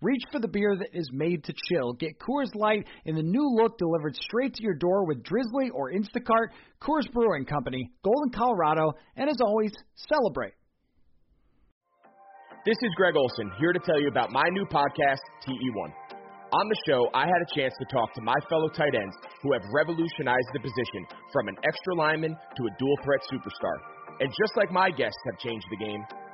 Reach for the beer that is made to chill. Get Coors Light in the new look delivered straight to your door with Drizly or Instacart. Coors Brewing Company, Golden, Colorado, and as always, celebrate. This is Greg Olsen here to tell you about my new podcast, TE1. On the show, I had a chance to talk to my fellow tight ends who have revolutionized the position from an extra lineman to a dual threat superstar. And just like my guests have changed the game,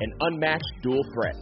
an unmatched dual threat.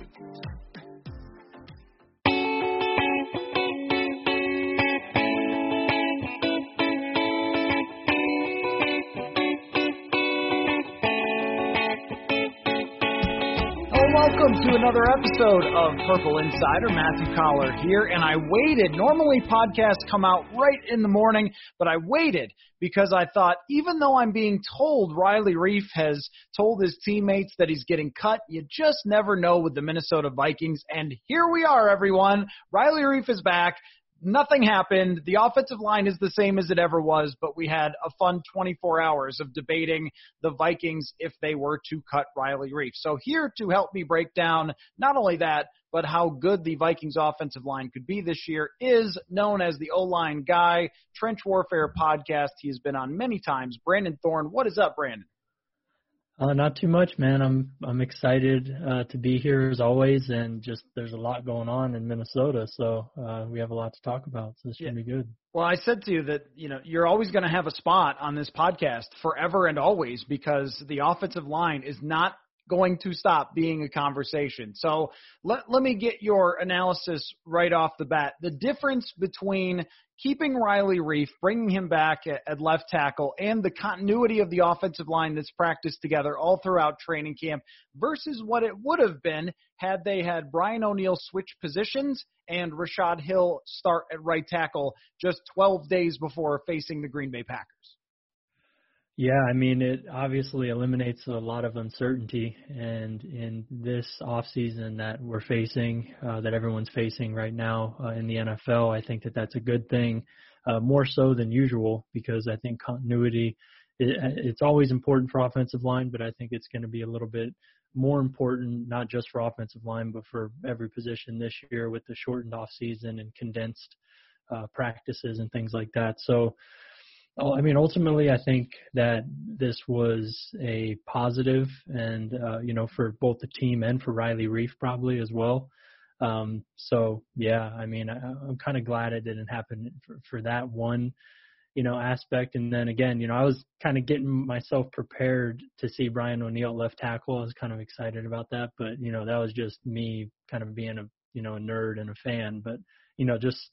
Another episode of Purple Insider. Matthew Coller here, and I waited. Normally, podcasts come out right in the morning, but I waited because I thought, even though I'm being told Riley Reiff has told his teammates that he's getting cut, you just never know with the Minnesota Vikings. And here we are, everyone. Riley Reiff is back nothing happened. The offensive line is the same as it ever was, but we had a fun 24 hours of debating the Vikings if they were to cut Riley Reiff. So here to help me break down not only that, but how good the Vikings offensive line could be this year is known as the O-line guy, Trench Warfare podcast. He has been on many times. Brandon Thorn, what is up, Brandon? Uh, not too much, man. I'm I'm excited uh, to be here as always, and just there's a lot going on in Minnesota, so uh, we have a lot to talk about. So this should yeah. be good. Well, I said to you that you know you're always going to have a spot on this podcast forever and always because the offensive line is not going to stop being a conversation. So let, let me get your analysis right off the bat. The difference between keeping Riley Reiff, bringing him back at, at left tackle, and the continuity of the offensive line that's practiced together all throughout training camp versus what it would have been had they had Brian O'Neill switch positions and Rashad Hill start at right tackle just 12 days before facing the Green Bay Packers. Yeah, I mean, it obviously eliminates a lot of uncertainty, and in this off season that we're facing, uh, that everyone's facing right now uh, in the NFL, I think that that's a good thing, uh, more so than usual, because I think continuity, it, it's always important for offensive line, but I think it's going to be a little bit more important, not just for offensive line, but for every position this year with the shortened off season and condensed uh, practices and things like that. So Oh, I mean, ultimately, I think that this was a positive, and uh, you know, for both the team and for Riley Reiff probably as well. Um, so yeah, I mean, I, I'm kind of glad it didn't happen for, for that one, you know, aspect. And then again, you know, I was kind of getting myself prepared to see Brian O'Neill left tackle. I was kind of excited about that, but you know, that was just me kind of being a you know a nerd and a fan. But you know, just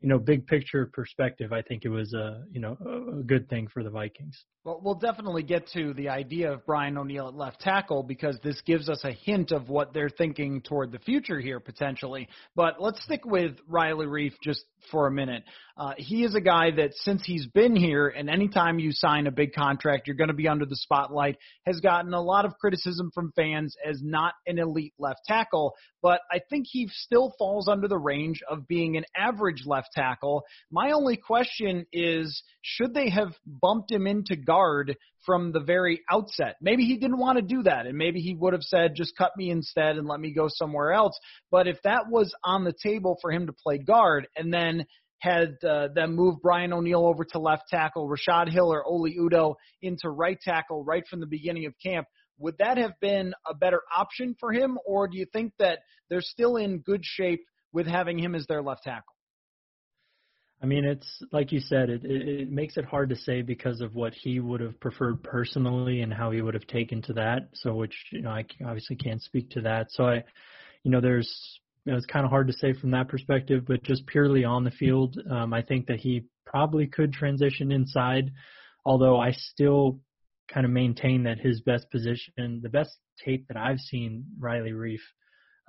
you know, big picture perspective, I think it was a you know a good thing for the Vikings. Well, we'll definitely get to the idea of Brian O'Neill at left tackle because this gives us a hint of what they're thinking toward the future here potentially. But let's stick with Riley Reiff just for a minute. Uh, he is a guy that since he's been here, and anytime you sign a big contract, you're going to be under the spotlight, has gotten a lot of criticism from fans as not an elite left tackle. But I think he still falls under the range of being an average left tackle. My only question is, should they have bumped him into guard from the very outset. Maybe he didn't want to do that, and maybe he would have said, just cut me instead and let me go somewhere else. But if that was on the table for him to play guard and then had uh, them move Brian O'Neill over to left tackle, Rashad Hill or Oli Udoh into right tackle right from the beginning of camp, would that have been a better option for him, or do you think that they're still in good shape with having him as their left tackle? I mean, it's like you said, it, it, it makes it hard to say because of what he would have preferred personally and how he would have taken to that. So, which you know, I obviously can't speak to that. So, I, you know, there's you know, it's kind of hard to say from that perspective, but just purely on the field, um, I think that he probably could transition inside. Although I still kind of maintain that his best position, the best tape that I've seen Riley Reiff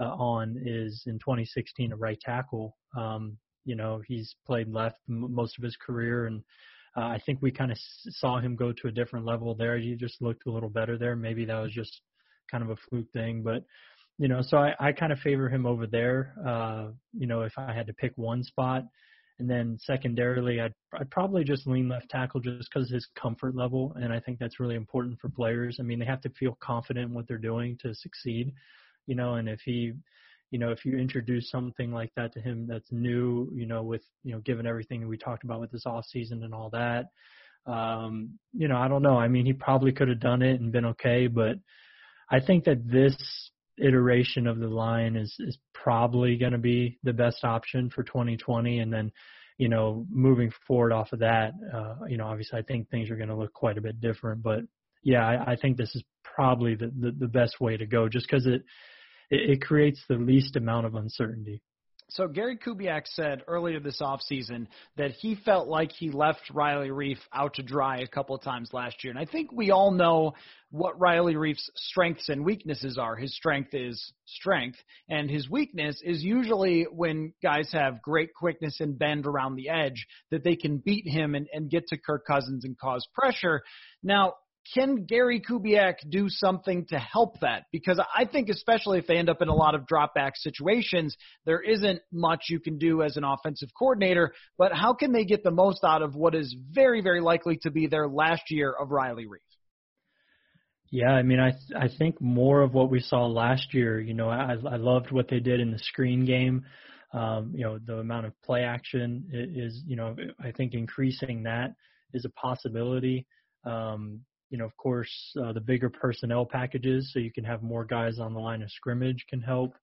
uh, on is in 2016 a right tackle. Um, you know, he's played left m- most of his career, and uh, I think we kind of s- saw him go to a different level there. He just looked a little better there. Maybe that was just kind of a fluke thing, but you know, so I, I kind of favor him over there. Uh, you know, if I had to pick one spot, and then secondarily, I'd I'd probably just lean left tackle just because his comfort level, and I think that's really important for players. I mean, they have to feel confident in what they're doing to succeed. You know, and if he you know, if you introduce something like that to him that's new, you know, with, you know, given everything we talked about with this off season and all that, um, you know, I don't know. I mean, he probably could have done it and been okay, but I think that this iteration of the line is is probably going to be the best option for 2020 and then you know moving forward off of that uh you know obviously I think things are going to look quite a bit different but yeah I, I think this is probably the, the the best way to go just because it it, it creates the least amount of uncertainty. So Gary Kubiak said earlier this offseason that he felt like he left Riley Reiff out to dry a couple of times last year. And I think we all know what Riley Reiff's strengths and weaknesses are. His strength is strength, and his weakness is usually when guys have great quickness and bend around the edge that they can beat him and, and get to Kirk Cousins and cause pressure. Now, can Gary Kubiak do something to help that? Because I think, especially if they end up in a lot of drop back situations, there isn't much you can do as an offensive coordinator. But how can they get the most out of what is very, very likely to be their last year of Riley Reiff? Yeah, I mean, I I think more of what we saw last year. You know, I I loved what they did in the screen game. Um, you know, the amount of play action is, you know, I think increasing that is a possibility. Um, you know, of course, uh, the bigger personnel packages, so you can have more guys on the line of scrimmage, can help.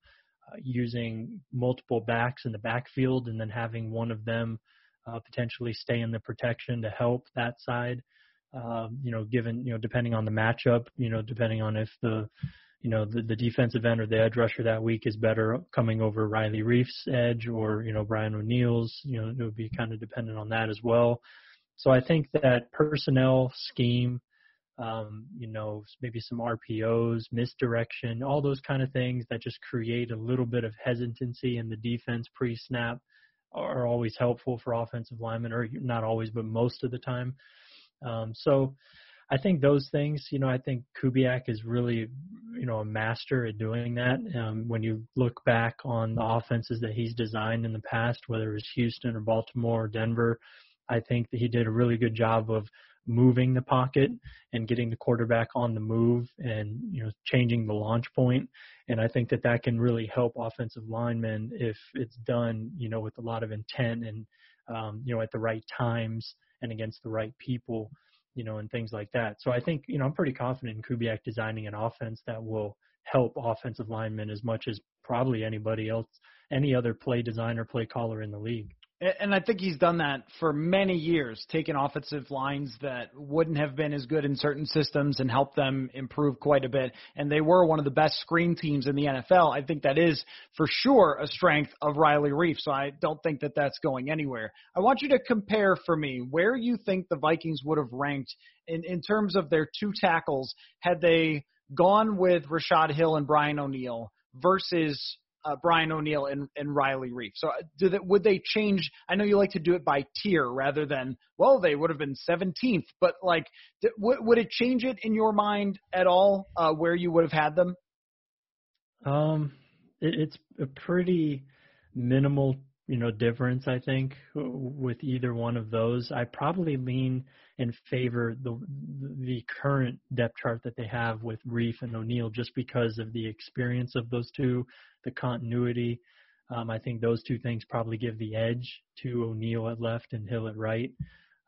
Uh, using multiple backs in the backfield and then having one of them uh, potentially stay in the protection to help that side. Um, you know, given you know, depending on the matchup, you know, depending on if the you know the, the defensive end or the edge rusher that week is better coming over Riley Reiff's edge or you know Brian O'Neill's. You know, it would be kind of dependent on that as well. So I think that personnel scheme um, you know, maybe some RPOs, misdirection, all those kind of things that just create a little bit of hesitancy in the defense pre-snap are always helpful for offensive linemen, or not always, but most of the time. Um, so I think those things, you know, I think Kubiak is really, you know, a master at doing that. Um, when you look back on the offenses that he's designed in the past, whether it was Houston or Baltimore or Denver, I think that he did a really good job of moving the pocket and getting the quarterback on the move and you know changing the launch point. And I think that that can really help offensive linemen if it's done you know with a lot of intent and um, you know at the right times and against the right people you know and things like that. So I think you know I'm pretty confident in Kubiak designing an offense that will help offensive linemen as much as probably anybody else any other play designer play caller in the league And I think he's done that for many years, taking offensive lines that wouldn't have been as good in certain systems and helped them improve quite a bit. And they were one of the best screen teams in the NFL. I think that is for sure a strength of Riley Reiff. So I don't think that that's going anywhere. I want you to compare for me where you think the Vikings would have ranked in, in terms of their two tackles had they gone with Rashad Hill and Brian O'Neill versus uh, Brian O'Neill and, and Riley Reiff. So uh, do would they change? I know you like to do it by tier rather than well, they would have been 17th, but like, th- w- would it change it in your mind at all uh, where you would have had them? Um, it, it's a pretty minimal, you know, difference. I think with either one of those, I probably lean in favor the the current depth chart that they have with Reiff and O'Neill, just because of the experience of those two, the continuity. Um, I think those two things probably give the edge to O'Neill at left and Hill at right.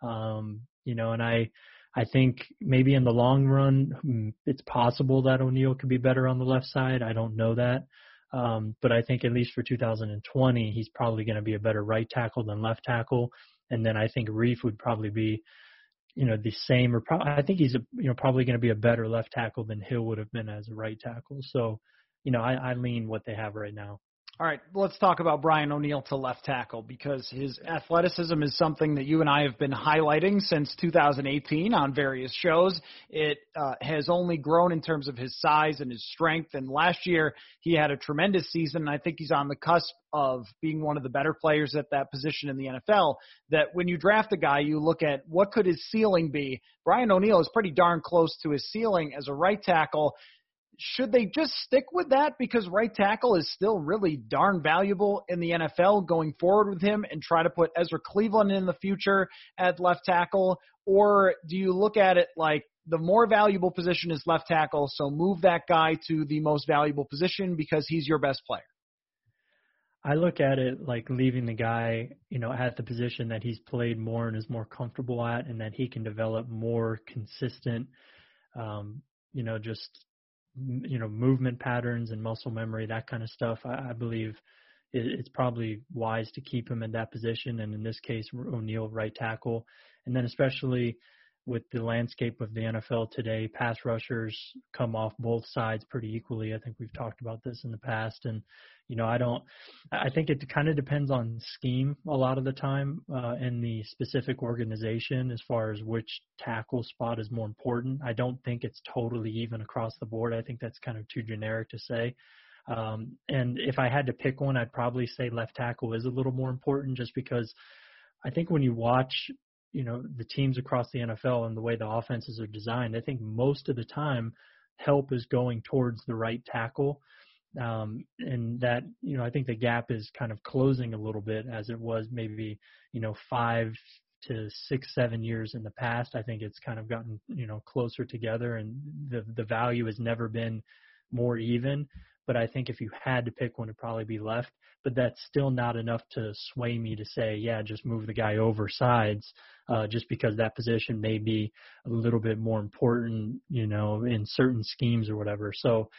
Um, you know, and I I think maybe in the long run, hmm, it's possible that O'Neill could be better on the left side. I don't know that. Um, but I think at least for 2020, he's probably going to be a better right tackle than left tackle. And then I think Reiff would probably be you know the same or pro- I think he's a, you know probably going to be a better left tackle than Hill would have been as a right tackle. So, you know, I, I lean what they have right now. All right, let's talk about Brian O'Neill to left tackle because his athleticism is something that you and I have been highlighting since 2018 on various shows. It uh, has only grown in terms of his size and his strength. And last year, he had a tremendous season. And I think he's on the cusp of being one of the better players at that position in the NFL. That when you draft a guy, you look at what could his ceiling be. Brian O'Neill is pretty darn close to his ceiling as a right tackle should they just stick with that because right tackle is still really darn valuable in the NFL going forward with him and try to put Ezra Cleveland in the future at left tackle? Or do you look at it like the more valuable position is left tackle, so move that guy to the most valuable position because he's your best player? I look at it like leaving the guy, you know, at the position that he's played more and is more comfortable at, and that he can develop more consistent, um, you know, just you know movement patterns and muscle memory, that kind of stuff. I, I believe it, it's probably wise to keep him in that position, and in this case, O'Neill right tackle, and then especially with the landscape of the NFL today, pass rushers come off both sides pretty equally. I think we've talked about this in the past, and you know, I don't. I think it kind of depends on scheme a lot of the time uh, in the specific organization as far as which tackle spot is more important. I don't think it's totally even across the board. I think that's kind of too generic to say. Um, and if I had to pick one, I'd probably say left tackle is a little more important, just because I think when you watch, you know, the teams across the NFL and the way the offenses are designed, I think most of the time help is going towards the right tackle um, and that you know I think the gap is kind of closing a little bit as it was maybe you know five to six seven years in the past. I think it's kind of gotten you know closer together, and the the value has never been more even. But I think if you had to pick one, it'd probably be left. But that's still not enough to sway me to say, yeah, just move the guy over sides, uh, just because that position may be a little bit more important, you know, in certain schemes or whatever. So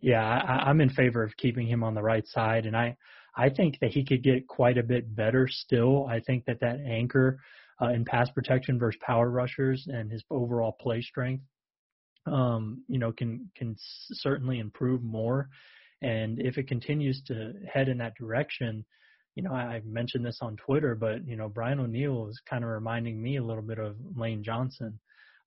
yeah, I, I'm in favor of keeping him on the right side, and I I think that he could get quite a bit better still. I think that that anchor uh, in pass protection versus power rushers and his overall play strength, um, you know, can can certainly improve more. And if it continues to head in that direction, you know, I, I mentioned this on Twitter, but you know, Brian O'Neill is kind of reminding me a little bit of Lane Johnson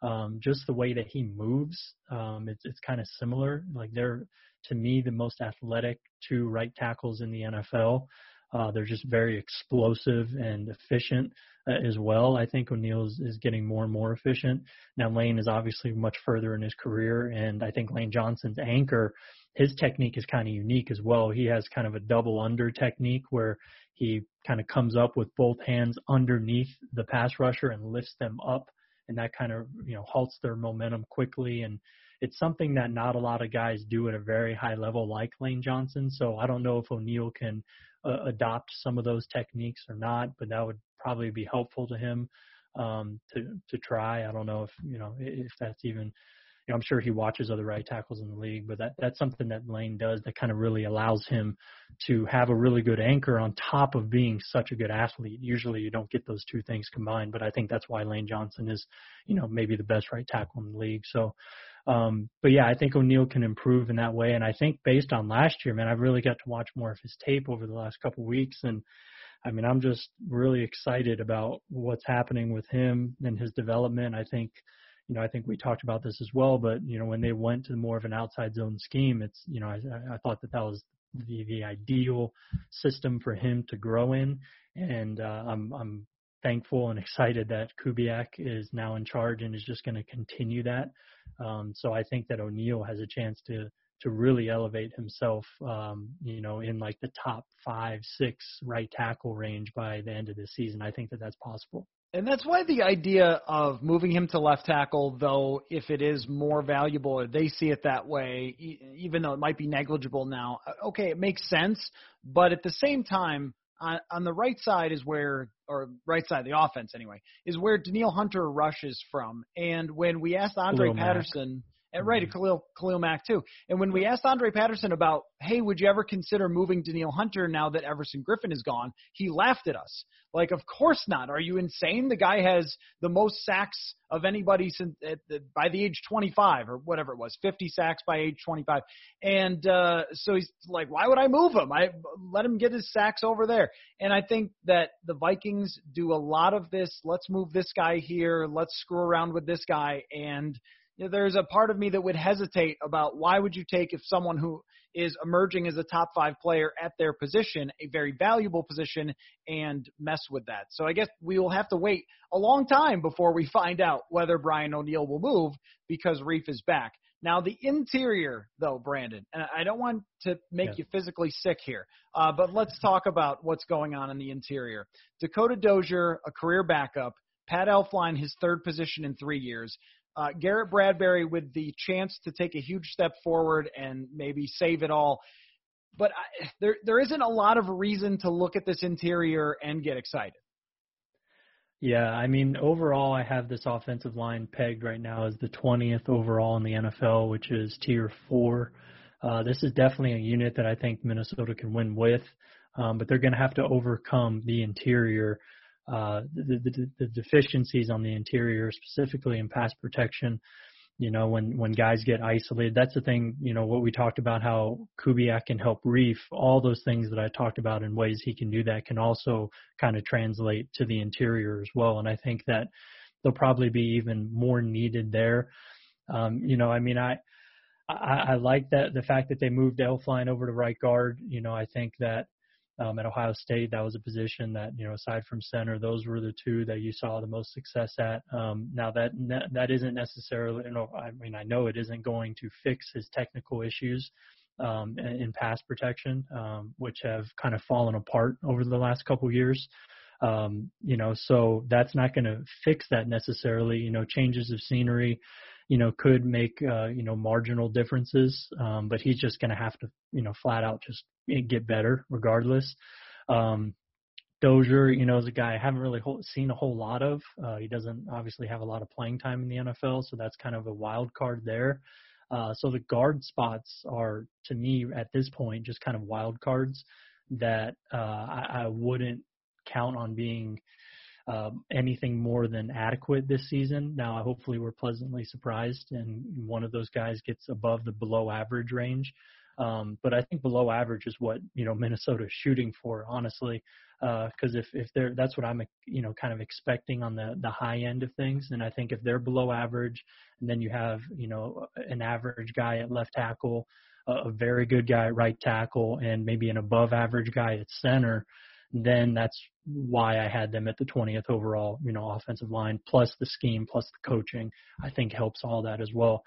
um, just the way that he moves, um, it's, it's kind of similar. Like they're, to me, the most athletic two right tackles in the NFL. Uh, they're just very explosive and efficient uh, as well. I think O'Neill is, is getting more and more efficient. Now Lane is obviously much further in his career, and I think Lane Johnson's anchor, his technique is kind of unique as well. He has kind of a double under technique where he kind of comes up with both hands underneath the pass rusher and lifts them up and that kind of you know halts their momentum quickly and it's something that not a lot of guys do at a very high level like Lane Johnson. So I don't know if O'Neill can uh, adopt some of those techniques or not, but that would probably be helpful to him um, to to try. I don't know if you know if that's even You know, I'm sure he watches other right tackles in the league, but that that's something that Lane does that kind of really allows him to have a really good anchor on top of being such a good athlete. Usually, you don't get those two things combined, but I think that's why Lane Johnson is, you know, maybe the best right tackle in the league. So, um, but yeah, I think O'Neill can improve in that way, and I think based on last year, man, I've really got to watch more of his tape over the last couple of weeks and. I mean, I'm just really excited about what's happening with him and his development. I think, you know, I think we talked about this as well, but you know, when they went to more of an outside zone scheme, it's, you know, I, I thought that that was the the ideal system for him to grow in, and uh, I'm I'm thankful and excited that Kubiak is now in charge and is just going to continue that. Um, so I think that O'Neill has a chance to to really elevate himself, um, you know, in like the top five, six right tackle range by the end of the season. I think that that's possible. And that's why the idea of moving him to left tackle, though, if it is more valuable or they see it that way, even though it might be negligible now, uh, okay, it makes sense. But at the same time, on, on the right side is where, or right side of the offense anyway, is where Danielle Hunter rushes from. And when we asked Andre Patterson, Mack. Right, mm-hmm. Khalil Khalil Mack too. And when we asked Andre Patterson about, hey, would you ever consider moving Danielle Hunter now that Everson Griffen is gone? He laughed at us. Like, of course not. Are you insane? The guy has the most sacks of anybody since at the, by the age 25 or whatever it was, 50 sacks by age 25. And uh, so he's like, why would I move him? I let him get his sacks over there. And I think that the Vikings do a lot of this. Let's move this guy here. Let's screw around with this guy and there's a part of me that would hesitate about why would you take if someone who is emerging as a top five player at their position, a very valuable position, and mess with that. So I guess we will have to wait a long time before we find out whether Brian O'Neill will move because Reiff is back. Now the interior, though, Brandon, and I don't want to make yeah. you physically sick here, uh, but let's talk about what's going on in the interior. Dakota Dozier, a career backup. Pat Elflein, his third position in three years. Uh, Garrett Bradbury with the chance to take a huge step forward and maybe save it all. But I, there there isn't a lot of reason to look at this interior and get excited. Yeah, I mean, overall, I have this offensive line pegged right now as the 20th overall in the NFL, which is tier four. Uh, this is definitely a unit that I think Minnesota can win with, um, but they're going to have to overcome the interior uh, the, the, the deficiencies on the interior, specifically in pass protection. You know, when when guys get isolated, that's the thing. You know, what we talked about, how Kubiak can help Reiff, All those things that I talked about in ways he can do that can also kind of translate to the interior as well. And I think that they'll probably be even more needed there. Um, you know, I mean, I. I, I like that the fact that they moved Elflein over to right guard. You know, I think that um, at Ohio State. That was a position that, you know, aside from center, those were the two that you saw the most success at. Um, now that that isn't necessarily, you know, I mean, I know it isn't going to fix his technical issues um, in pass protection, um, which have kind of fallen apart over the last couple of years. Um, you know, so that's not going to fix that necessarily. You know, changes of scenery, you know, could make uh, you know marginal differences, um, but he's just going to have to, you know, flat out just get better regardless. Um, Dozier, you know, is a guy I haven't really seen a whole lot of. Uh, he doesn't obviously have a lot of playing time in the NFL, so that's kind of a wild card there. Uh, so the guard spots are, to me, at this point, just kind of wild cards that uh, I, I wouldn't count on being um, anything more than adequate this season. Now, hopefully, we're pleasantly surprised and one of those guys gets above the below average range. Um, but I think below average is what you know Minnesota is shooting for, honestly. Because uh, if if they're that's what I'm you know kind of expecting on the the high end of things, and I think if they're below average, and then you have you know an average guy at left tackle, a very good guy at right tackle, and maybe an above average guy at center, then that's why I had them at the 20th overall, you know, offensive line, plus the scheme, plus the coaching, I think helps all that as well.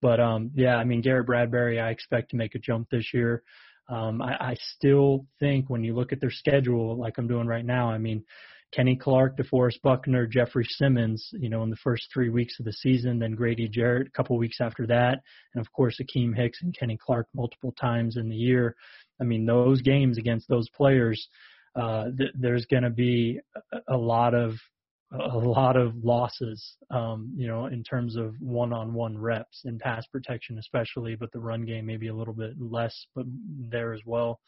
But um, yeah, I mean Garrett Bradbury, I expect to make a jump this year. Um, I, I still think when you look at their schedule, like I'm doing right now, I mean Kenny Clark, DeForest Buckner, Jeffery Simmons, you know, in the first three weeks of the season, then Grady Jarrett a couple weeks after that, and of course Akiem Hicks and Kenny Clark multiple times in the year. I mean, those games against those players, uh, th- there's going to be a, lot of a lot of losses, um, you know, in terms of one-on-one reps in pass protection, especially, but the run game maybe a little bit less, but there as well.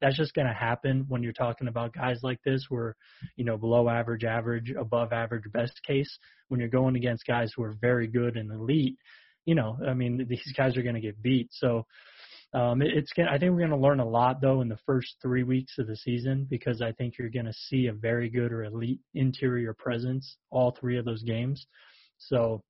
That's just going to happen when you're talking about guys like this, where you know below average, average, above average, best case. When you're going against guys who are very good and elite, you know, I mean, these guys are going to get beat. So um, it, it's gonna, I think we're going to learn a lot though in the first three weeks of the season because I think you're going to see a very good or elite interior presence all three of those games. So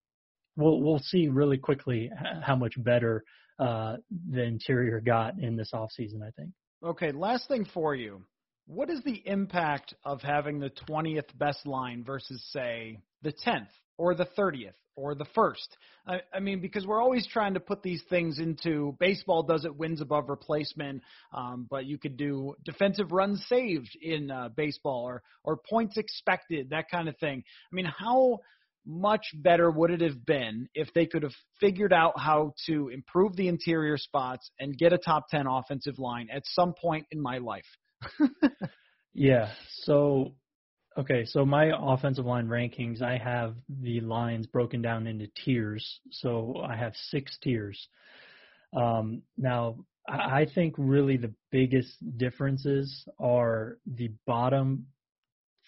we'll we'll see really quickly how much better uh, the interior got in this off season. I think. Okay, last thing for you. What is the impact of having the 20th best line versus, say, the 10th or the 30th or the first. I, I mean, because we're always trying to put these things into baseball does it wins above replacement, um, but you could do defensive runs saved in uh, baseball or or points expected, that kind of thing. I mean, how much better would it have been if they could have figured out how to improve the interior spots and get a top 10 offensive line at some point in my life? yeah. So Okay, so my offensive line rankings, I have the lines broken down into tiers. So I have six tiers. Um, now, I think really the biggest differences are the bottom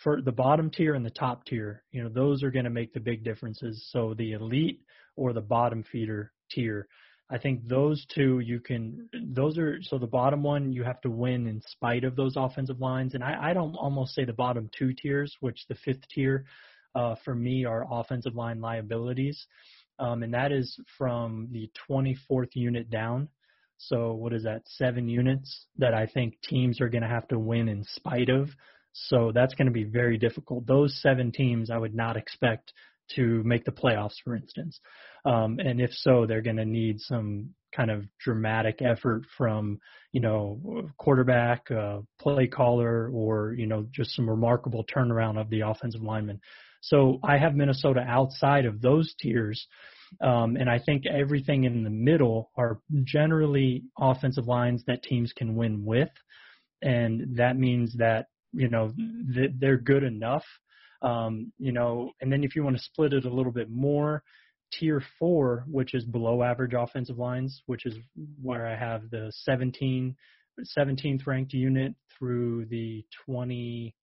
for the bottom tier and the top tier. You know, those are going to make the big differences. So the elite or the bottom feeder tier. I think those two you can those are so the bottom one you have to win in spite of those offensive lines and I, I don't almost say the bottom two tiers, which the fifth tier uh, for me are offensive line liabilities. Um, and that is from the 24th unit down. So what is that? Seven units that I think teams are going to have to win in spite of. So that's going to be very difficult. Those seven teams I would not expect to make the playoffs, for instance. Um, and if so, they're going to need some kind of dramatic effort from, you know, quarterback, uh, play caller, or, you know, just some remarkable turnaround of the offensive lineman. So I have Minnesota outside of those tiers. Um, and I think everything in the middle are generally offensive lines that teams can win with. And that means that, you know, th- they're good enough um, you know, and then if you want to split it a little bit more, tier four, which is below average offensive lines, which is where I have the 17, 17th ranked unit through the 20,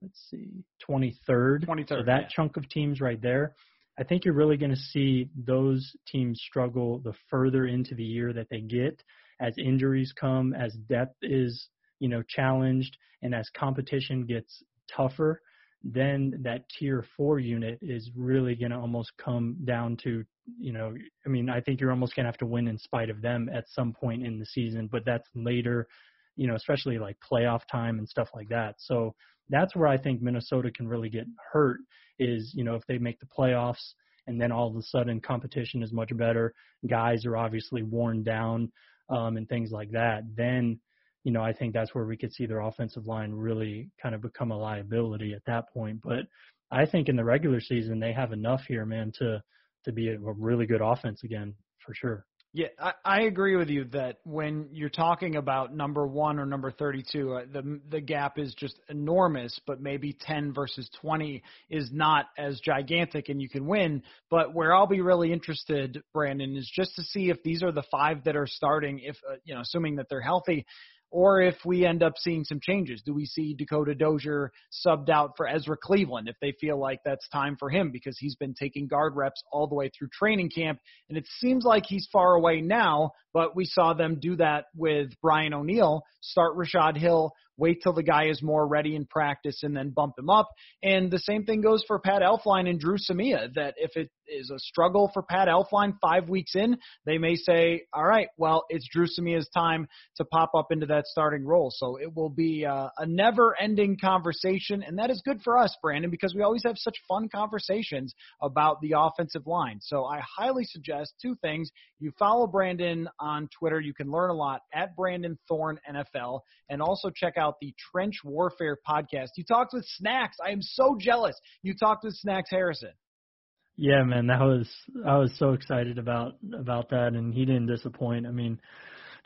let's see, 23rd. 23rd. So that yeah. chunk of teams right there. I think you're really going to see those teams struggle the further into the year that they get as injuries come, as depth is, you know, challenged, and as competition gets tougher then that tier four unit is really going to almost come down to, you know, I mean, I think you're almost going to have to win in spite of them at some point in the season, but that's later, you know, especially like playoff time and stuff like that. So that's where I think Minnesota can really get hurt is, you know, if they make the playoffs and then all of a sudden competition is much better, guys are obviously worn down um, and things like that, then – you know, I think that's where we could see their offensive line really kind of become a liability at that point. But I think in the regular season they have enough here, man, to to be a, really good offense again for sure. Yeah, I, I agree with you that when you're talking about number one or number 32, uh, the the gap is just enormous. But maybe 10 versus 20 is not as gigantic, and you can win. But where I'll be really interested, Brandon, is just to see if these are the five that are starting. If uh, you know, assuming that they're healthy, or if we end up seeing some changes. Do we see Dakota Dozier subbed out for Ezra Cleveland if they feel like that's time for him because he's been taking guard reps all the way through training camp and it seems like he's far away now, but we saw them do that with Brian O'Neill, start Rashad Hill, wait till the guy is more ready in practice and then bump him up. And the same thing goes for Pat Elflein and Dru Samia, that if it is a struggle for Pat Elflein five weeks in, they may say, all right, well, it's Dru Samia's time to pop up into that starting role. So it will be uh, a never ending conversation. And that is good for us, Brandon, because we always have such fun conversations about the offensive line. So I highly suggest two things. You follow Brandon on Twitter. You can learn a lot at Brandon Thorn NFL and also check out the Trench Warfare podcast. You talked with Snacks. I am so jealous. You talked with Snacks Harrison. Yeah, man, that was I was so excited about about that, and he didn't disappoint. I mean,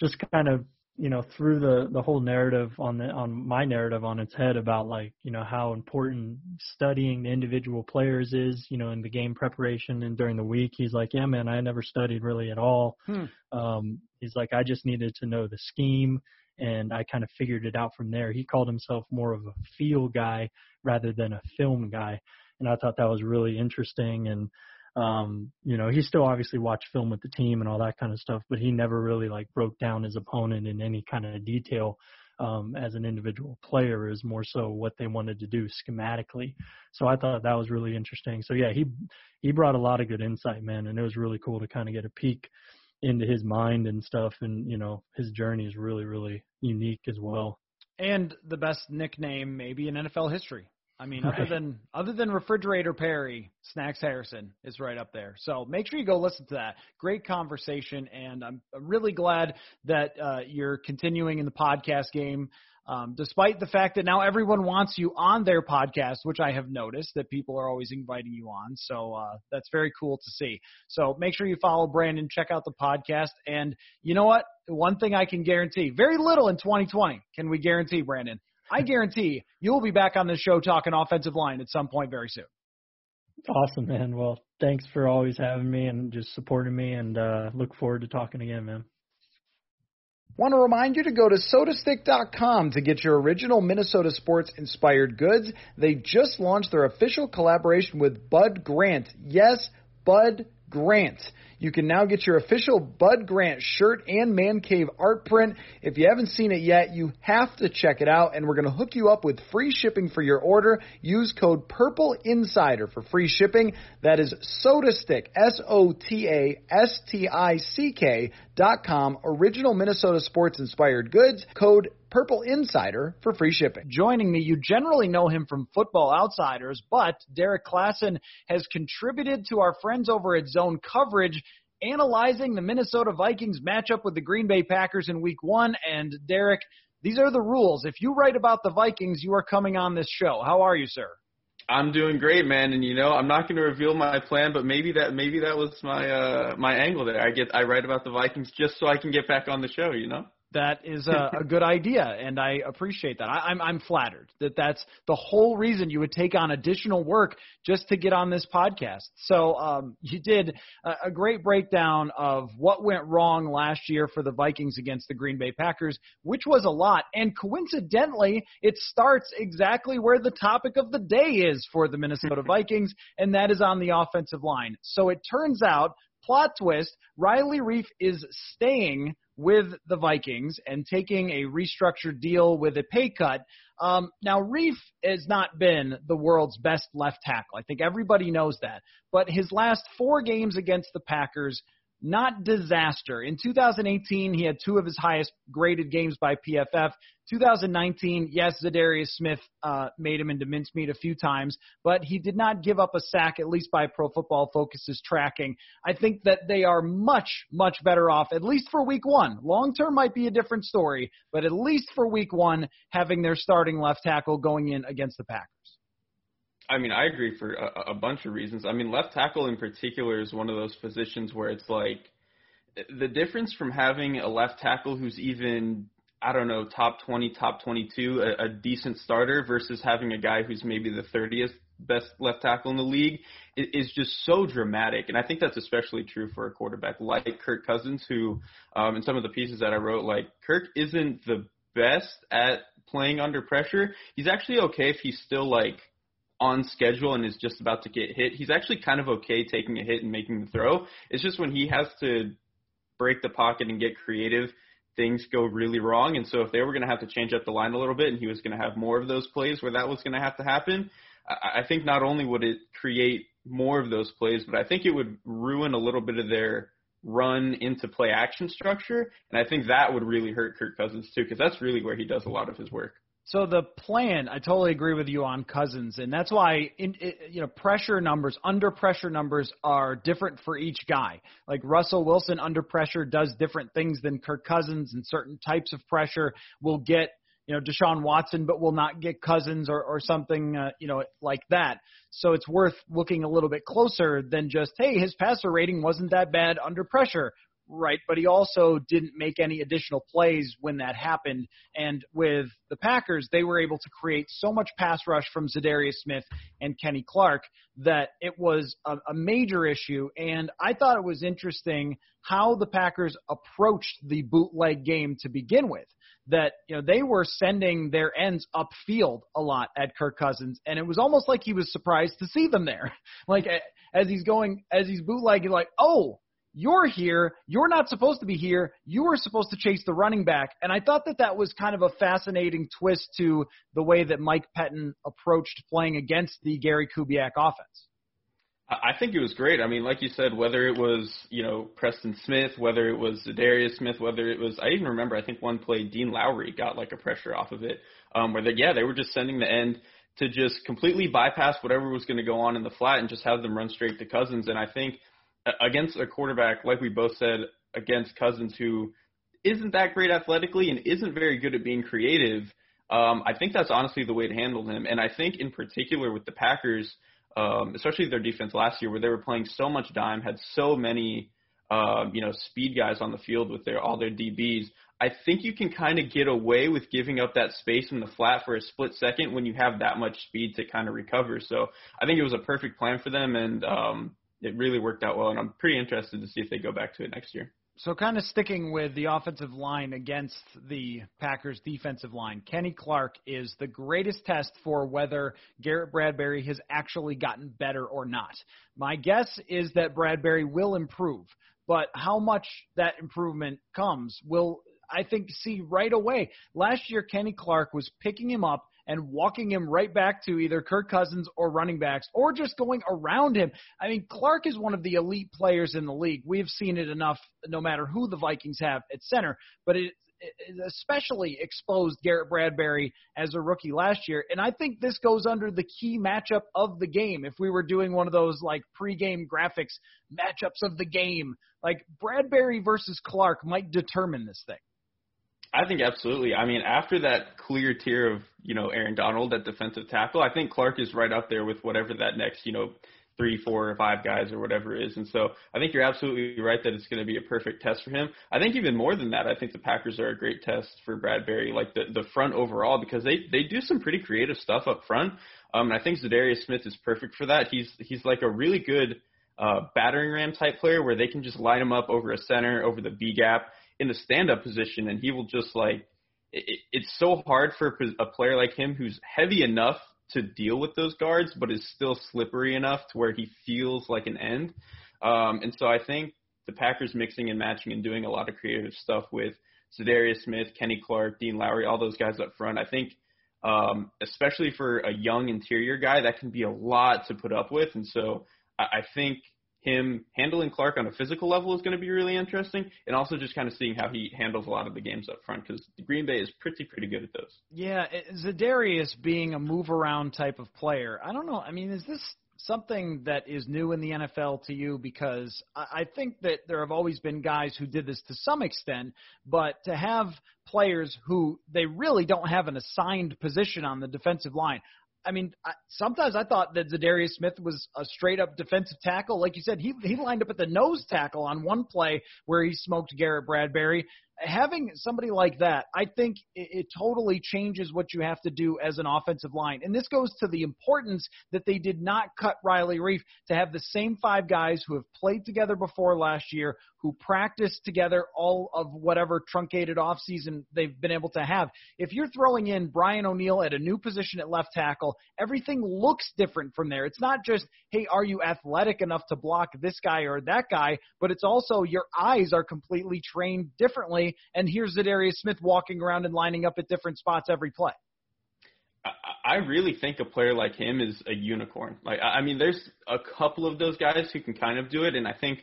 just kind of you know threw the the whole narrative on the on my narrative on its head about like you know how important studying the individual players is you know in the game preparation and during the week he's like yeah man i never studied really at all hmm. um he's like i just needed to know the scheme and i kind of figured it out from there he called himself more of a feel guy rather than a film guy and i thought that was really interesting and um, you know, he still obviously watched film with the team and all that kind of stuff, but he never really like broke down his opponent in any kind of detail um, as an individual player. Is more so what they wanted to do schematically. So I thought that was really interesting. So yeah, he he brought a lot of good insight, man, and it was really cool to kind of get a peek into his mind and stuff. And you know, his journey is really really unique as well. And the best nickname maybe in NFL history. I mean, right. other than other than Refrigerator Perry, Snacks Harrison is right up there. So make sure you go listen to that. Great conversation, and I'm really glad that uh, you're continuing in the podcast game. Um, despite the fact that now everyone wants you on their podcast, which I have noticed that people are always inviting you on. So uh, that's very cool to see. So make sure you follow Brandon, check out the podcast. And you know what? One thing I can guarantee very little in 2020 can we guarantee, Brandon. I guarantee you will be back on this show talking offensive line at some point very soon. Awesome, man. Well, thanks for always having me and just supporting me, and uh, look forward to talking again, man. Want to remind you to go to sotastick.com to get your original Minnesota sports inspired goods. They just launched their official collaboration with Bud Grant. Yes, Bud Grant. You can now get your official Bud Grant shirt and Man Cave art print. If you haven't seen it yet, you have to check it out, and we're going to hook you up with free shipping for your order. Use code Purple Insider for free shipping. That is SotaStick, S O T A S T I C K dot com. Original Minnesota sports inspired goods. Code Purple Insider for free shipping. Joining me, you generally know him from Football Outsiders, but Derrik Klassen has contributed to our friends over at Zone Coverage analyzing the Minnesota Vikings matchup with the Green Bay Packers in week one. And Derrik, these are the rules. If you write about the Vikings, you are coming on this show. How are you, sir? I'm doing great, man. And you know, I'm not going to reveal my plan, but maybe that maybe that was my uh my angle there. I get I write about the Vikings just so I can get back on the show, you know that is a, a good idea, and I appreciate that. I, I'm I'm flattered that that's the whole reason you would take on additional work just to get on this podcast. So um, you did a, a great breakdown of what went wrong last year for the Vikings against the Green Bay Packers, which was a lot. And coincidentally, it starts exactly where the topic of the day is for the Minnesota Vikings, and that is on the offensive line. So it turns out plot twist, Riley Reiff is staying with the Vikings and taking a restructured deal with a pay cut. Um, now, Reiff has not been the world's best left tackle. I think everybody knows that. But his last four games against the Packers – not disaster. In 2018, he had two of his highest graded games by PFF. 2019, yes, Za'Darius Smith uh, made him into mincemeat a few times, but he did not give up a sack, at least by Pro Football Focus's tracking. I think that they are much, much better off, at least for week one. Long term might be a different story, but at least for week one, having their starting left tackle going in against the Packers. I mean, I agree for a, a bunch of reasons. I mean, left tackle in particular is one of those positions where it's like the difference from having a left tackle who's even I don't know top 20, top 22, a, a decent starter versus having a guy who's maybe the 30th best left tackle in the league is, is just so dramatic. And I think that's especially true for a quarterback like Kirk Cousins, who um, in some of the pieces that I wrote, like Kirk isn't the best at playing under pressure. He's actually okay if he's still like on schedule and is just about to get hit, he's actually kind of okay taking a hit and making the throw. It's just when he has to break the pocket and get creative, things go really wrong. And so if they were going to have to change up the line a little bit and he was going to have more of those plays where that was going to have to happen, I think not only would it create more of those plays, but I think it would ruin a little bit of their run into play action structure. And I think that would really hurt Kirk Cousins too, because that's really where he does a lot of his work. So the plan, I totally agree with you on Cousins, and that's why in, you know pressure numbers, under pressure numbers are different for each guy. Like Russell Wilson under pressure does different things than Kirk Cousins, and certain types of pressure will get you know Deshaun Watson, but will not get Cousins or or something uh, you know like that. So it's worth looking a little bit closer than just hey his passer rating wasn't that bad under pressure right, but he also didn't make any additional plays when that happened. And with the Packers, they were able to create so much pass rush from Za'Darius Smith and Kenny Clark that it was a, a major issue. And I thought it was interesting how the Packers approached the bootleg game to begin with that you know they were sending their ends upfield a lot at Kirk Cousins, and it was almost like he was surprised to see them there. Like as he's going, as he's bootlegging, like, oh, you're here. You're not supposed to be here. You were supposed to chase the running back. And I thought that that was kind of a fascinating twist to the way that Mike Pettine approached playing against the Gary Kubiak offense. I think it was great. I mean, like you said, whether it was you know Preston Smith, whether it was Darius Smith, whether it was I even remember I think one play Dean Lowry got like a pressure off of it, um, where they yeah they were just sending the end to just completely bypass whatever was going to go on in the flat and just have them run straight to Cousins. And I think against a quarterback like we both said against Cousins who isn't that great athletically and isn't very good at being creative, um, I think that's honestly the way to handle him. And I think in particular with the Packers, um, especially their defense last year where they were playing so much dime, had so many uh, you know speed guys on the field with their all their DBs. I think you can kind of get away with giving up that space in the flat for a split second when you have that much speed to kind of recover. So I think it was a perfect plan for them, and um, it really worked out well, and I'm pretty interested to see if they go back to it next year. So, kind of sticking with the offensive line against the Packers' defensive line, Kenny Clark is the greatest test for whether Garrett Bradbury has actually gotten better or not. My guess is that Bradbury will improve, but how much that improvement comes will I think see right away. Last year, Kenny Clark was picking him up and walking him right back to either Kirk Cousins or running backs or just going around him. I mean, Clark is one of the elite players in the league. We've seen it enough no matter who the Vikings have at center, but it, especially exposed Garrett Bradbury as a rookie last year. And I think this goes under the key matchup of the game. If we were doing one of those like pregame graphics matchups of the game, like Bradbury versus Clark might determine this thing. I think absolutely. I mean, after that clear tier of you know Aaron Donald at defensive tackle, I think Clark is right up there with whatever that next you know three, four, or five guys or whatever is. And so I think you're absolutely right that it's going to be a perfect test for him. I think even more than that, I think the Packers are a great test for Bradbury, like the the front overall, because they they do some pretty creative stuff up front. Um, and I think Za'Darius Smith is perfect for that. He's he's like a really good uh, battering ram type player where they can just line him up over a center, over the B gap, in the stand up position and he will just like it, it's so hard for a player like him who's heavy enough to deal with those guards but is still slippery enough to where he feels like an end. Um, and so I think the Packers mixing and matching and doing a lot of creative stuff with Za'Darius Smith, Kenny Clark, Dean Lowry, all those guys up front. I think um, especially for a young interior guy, that can be a lot to put up with. And so I, I think him handling Clark on a physical level is going to be really interesting, and also just kind of seeing how he handles a lot of the games up front because Green Bay is pretty pretty good at those. Yeah, eh, Za'Darius being a move around type of player. I don't know. I mean, is this something that is new in the NFL to you? Because I think that there have always been guys who did this to some extent, but to have players who they really don't have an assigned position on the defensive line. I mean, I, sometimes I thought that Za'Darius Smith was a straight up defensive tackle. Like you said, he he lined up at the nose tackle on one play where he smoked Garrett Bradbury having somebody like that, I think it, it, totally changes what you have to do as an offensive line. And this goes to the importance that they did not cut Riley Reiff to have the same five guys who have played together before last year, who practiced together all of whatever truncated offseason they've been able to have. If you're throwing in Brian O'Neill at a new position at left tackle, everything looks different from there. It's not just, hey, are you athletic enough to block this guy or that guy, but it's also your eyes are completely trained differently and here's Za'Darius Smith walking around and lining up at different spots every play. I really think a player like him is a unicorn. Like, I mean, there's a couple of those guys who can kind of do it, and I think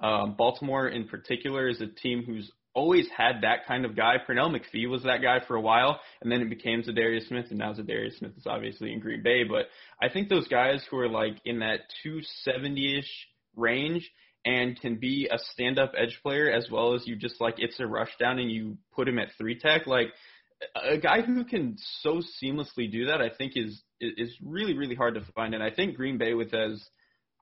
um, Baltimore in particular is a team who's always had that kind of guy. Pernell McPhee was that guy for a while, and then it became Za'Darius Smith, and now Za'Darius Smith is obviously in Green Bay. But I think those guys who are like in that 270-ish range and can be a stand-up edge player as well as you just like it's a rush down and you put him at three tech. Like a guy who can so seamlessly do that, I think is is really really hard to find. And I think Green Bay with as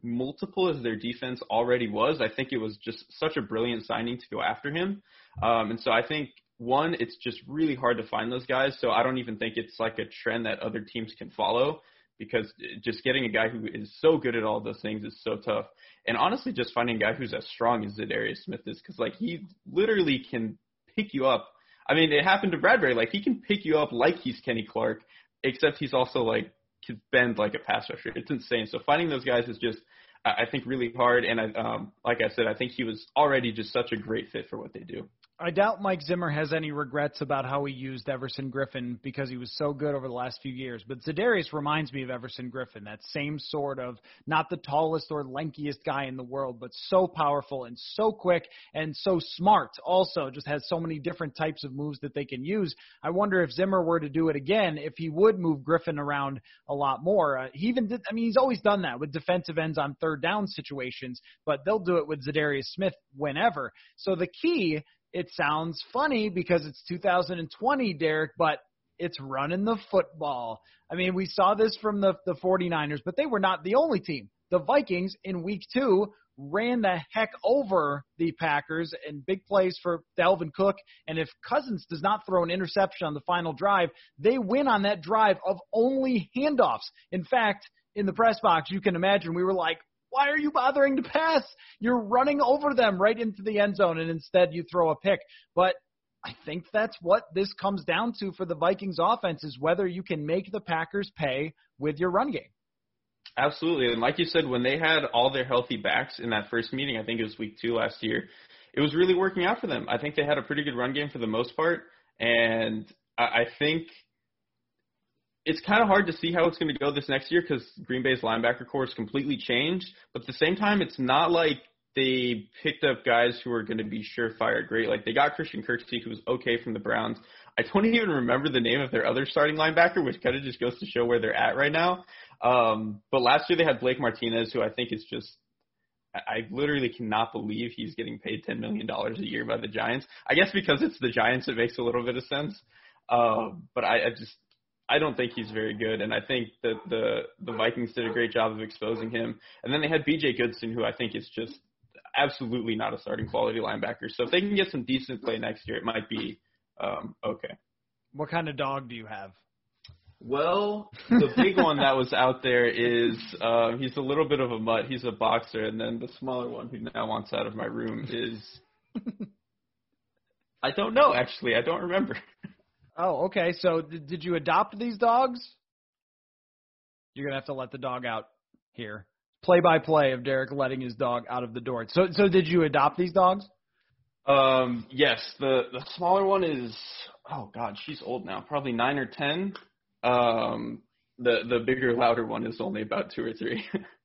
multiple as their defense already was, I think it was just such a brilliant signing to go after him. Um, and so I think one, it's just really hard to find those guys. So I don't even think it's like a trend that other teams can follow because just getting a guy who is so good at all those things is so tough. And honestly, just finding a guy who's as strong as Za'Darius Smith is because like he literally can pick you up. I mean, it happened to Bradbury. Like he can pick you up like he's Kenny Clark, except he's also like can bend like a pass rusher. It's insane. So finding those guys is just I think really hard. And I, um, like I said, I think he was already just such a great fit for what they do. I doubt Mike Zimmer has any regrets about how he used Everson Griffen because he was so good over the last few years. But Za'Darius reminds me of Everson Griffen, that same sort of not the tallest or lankiest guy in the world, but so powerful and so quick and so smart. Also, just has so many different types of moves that they can use. I wonder if Zimmer were to do it again, if he would move Griffen around a lot more. Uh, he even did. I mean, he's always done that with defensive ends on third down situations, but they'll do it with Za'Darius Smith whenever. So the key it sounds funny because it's 2020, Derrik, but it's running the football. I mean, we saw this from the, the 49ers, but they were not the only team. The Vikings in week two ran the heck over the Packers and big plays for Dalvin Cook. And if Cousins does not throw an interception on the final drive, they win on that drive of only handoffs. In fact, in the press box, you can imagine we were like, why are you bothering to pass? You're running over them right into the end zone, and instead you throw a pick. But I think that's what this comes down to for the Vikings offense is whether you can make the Packers pay with your run game. Absolutely. And like you said, when they had all their healthy backs in that first meeting, I think it was week two last year, it was really working out for them. I think they had a pretty good run game for the most part. And I think – it's kind of hard to see how it's going to go this next year because Green Bay's linebacker corps has completely changed. But at the same time, it's not like they picked up guys who are going to be surefire great. Like they got Christian Kirksey, who was okay from the Browns. I don't even remember the name of their other starting linebacker, which kind of just goes to show where they're at right now. Um, but last year they had Blake Martinez, who I think is just I literally cannot believe he's getting paid ten million dollars a year by the Giants. I guess because it's the Giants, it makes a little bit of sense. Uh, but I, I just I don't think he's very good, and I think that the the Vikings did a great job of exposing him. And then they had B.J. Goodson, who I think is just absolutely not a starting quality linebacker. So if they can get some decent play next year, it might be um, okay. What kind of dog do you have? Well, the big one that was out there is uh, he's a little bit of a mutt. He's a boxer, and then the smaller one who now wants out of my room is I don't know actually. I don't remember. Oh, okay. So did, did you adopt these dogs? You're gonna have to let the dog out here. Play by play of Derrik letting his dog out of the door. So so did you adopt these dogs? Um, yes. The the smaller one is oh god, she's old now, probably nine or ten. Um, the the bigger, louder one is only about two or three.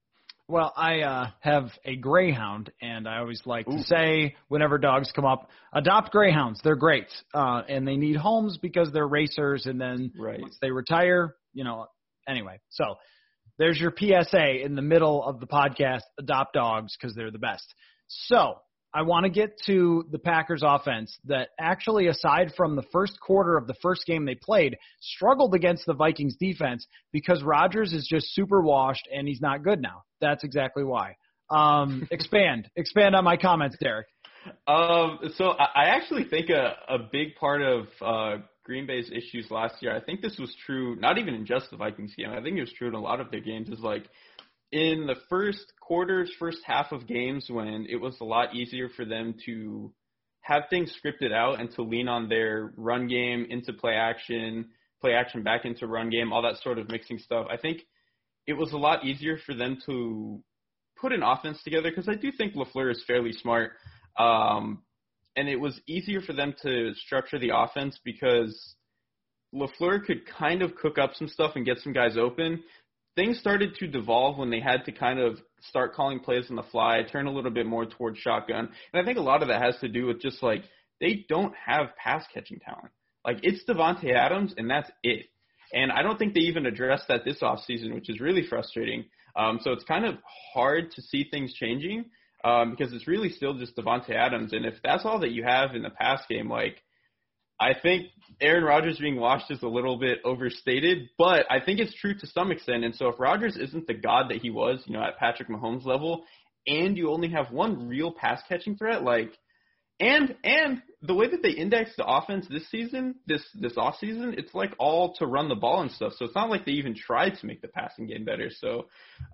Well, I uh, have a greyhound, and I always like Ooh. to say whenever dogs come up, adopt greyhounds. They're great, uh, and they need homes because they're racers. And then right. once they retire, you know. Anyway, so there's your PSA in the middle of the podcast: adopt dogs because they're the best. So I want to get to the Packers offense that actually, aside from the first quarter of the first game they played, struggled against the Vikings defense because Rodgers is just super washed and he's not good now. That's exactly why. Um, expand, expand on my comments, Derrik. Um, so I actually think a, a big part of uh, Green Bay's issues last year, I think this was true, not even in just the Vikings game. I think it was true in a lot of their games. Is like in the first quarters, first half of games when it was a lot easier for them to have things scripted out and to lean on their run game into play action, play action back into run game, all that sort of mixing stuff. I think it was a lot easier for them to put an offense together because I do think LaFleur is fairly smart. Um, and it was easier for them to structure the offense because LaFleur could kind of cook up some stuff and get some guys open, things started to devolve when they had to kind of start calling plays on the fly, turn a little bit more towards shotgun. And I think a lot of that has to do with just like they don't have pass catching talent. Like it's Davante Adams and that's it. And I don't think they even addressed that this offseason, which is really frustrating. Um, so it's kind of hard to see things changing um, because it's really still just Davante Adams. And if that's all that you have in the pass game, like I think Aaron Rodgers being washed is a little bit overstated, but I think it's true to some extent. And so if Rodgers isn't the god that he was, you know, at Patrick Mahomes level, and you only have one real pass catching threat, like and and the way that they index the offense this season, this this off season, it's like all to run the ball and stuff. So it's not like they even tried to make the passing game better. So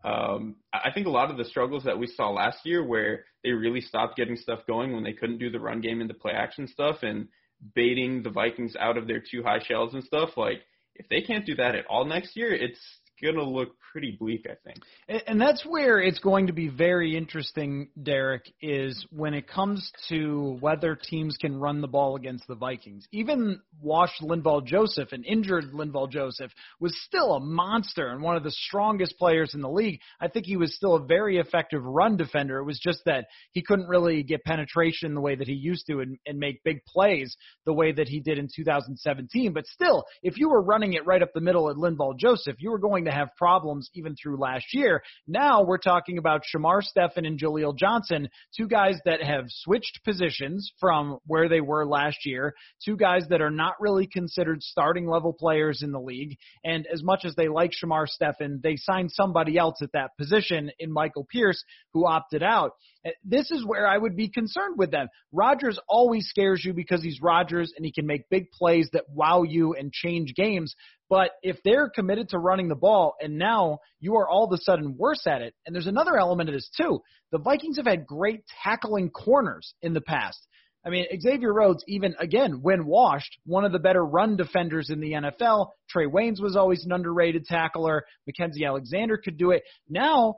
um, I think a lot of the struggles that we saw last year, where they really stopped getting stuff going when they couldn't do the run game and the play action stuff, and baiting the Vikings out of their two high shells and stuff, like if they can't do that at all next year, it's going to look pretty bleak, I think. And, and that's where it's going to be very interesting, Derrik, is when it comes to whether teams can run the ball against the Vikings. Even washed Linval Joseph, an injured Linval Joseph, was still a monster and one of the strongest players in the league. I think he was still a very effective run defender. It was just that he couldn't really get penetration the way that he used to and, and make big plays the way that he did in 2017. But still, if you were running it right up the middle at Linval Joseph, you were going to have problems even through last year. Now we're talking about Shamar Stephen and Jaleel Johnson, two guys that have switched positions from where they were last year, two guys that are not really considered starting level players in the league. And as much as they like Shamar Stephen, they signed somebody else at that position in Michael Pierce who opted out. Uh, this is where I would be concerned with them. Rodgers always scares you because he's Rodgers and he can make big plays that wow you and change games. But if they're committed to running the ball and now you are all of a sudden worse at it, and there's another element of this too. The Vikings have had great tackling corners in the past. I mean, Xavier Rhodes, even again, when washed, one of the better run defenders in the NFL. Trae Waynes was always an underrated tackler. Mackensie Alexander could do it. Now,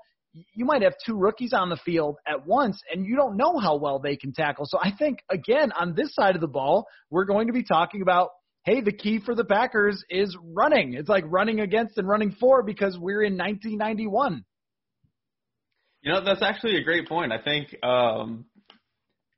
you might have two rookies on the field at once and you don't know how well they can tackle. So I think again on this side of the ball, we're going to be talking about hey, the key for the Packers is running. It's like running against and running for because we're in 1991. You know, that's actually a great point. I think um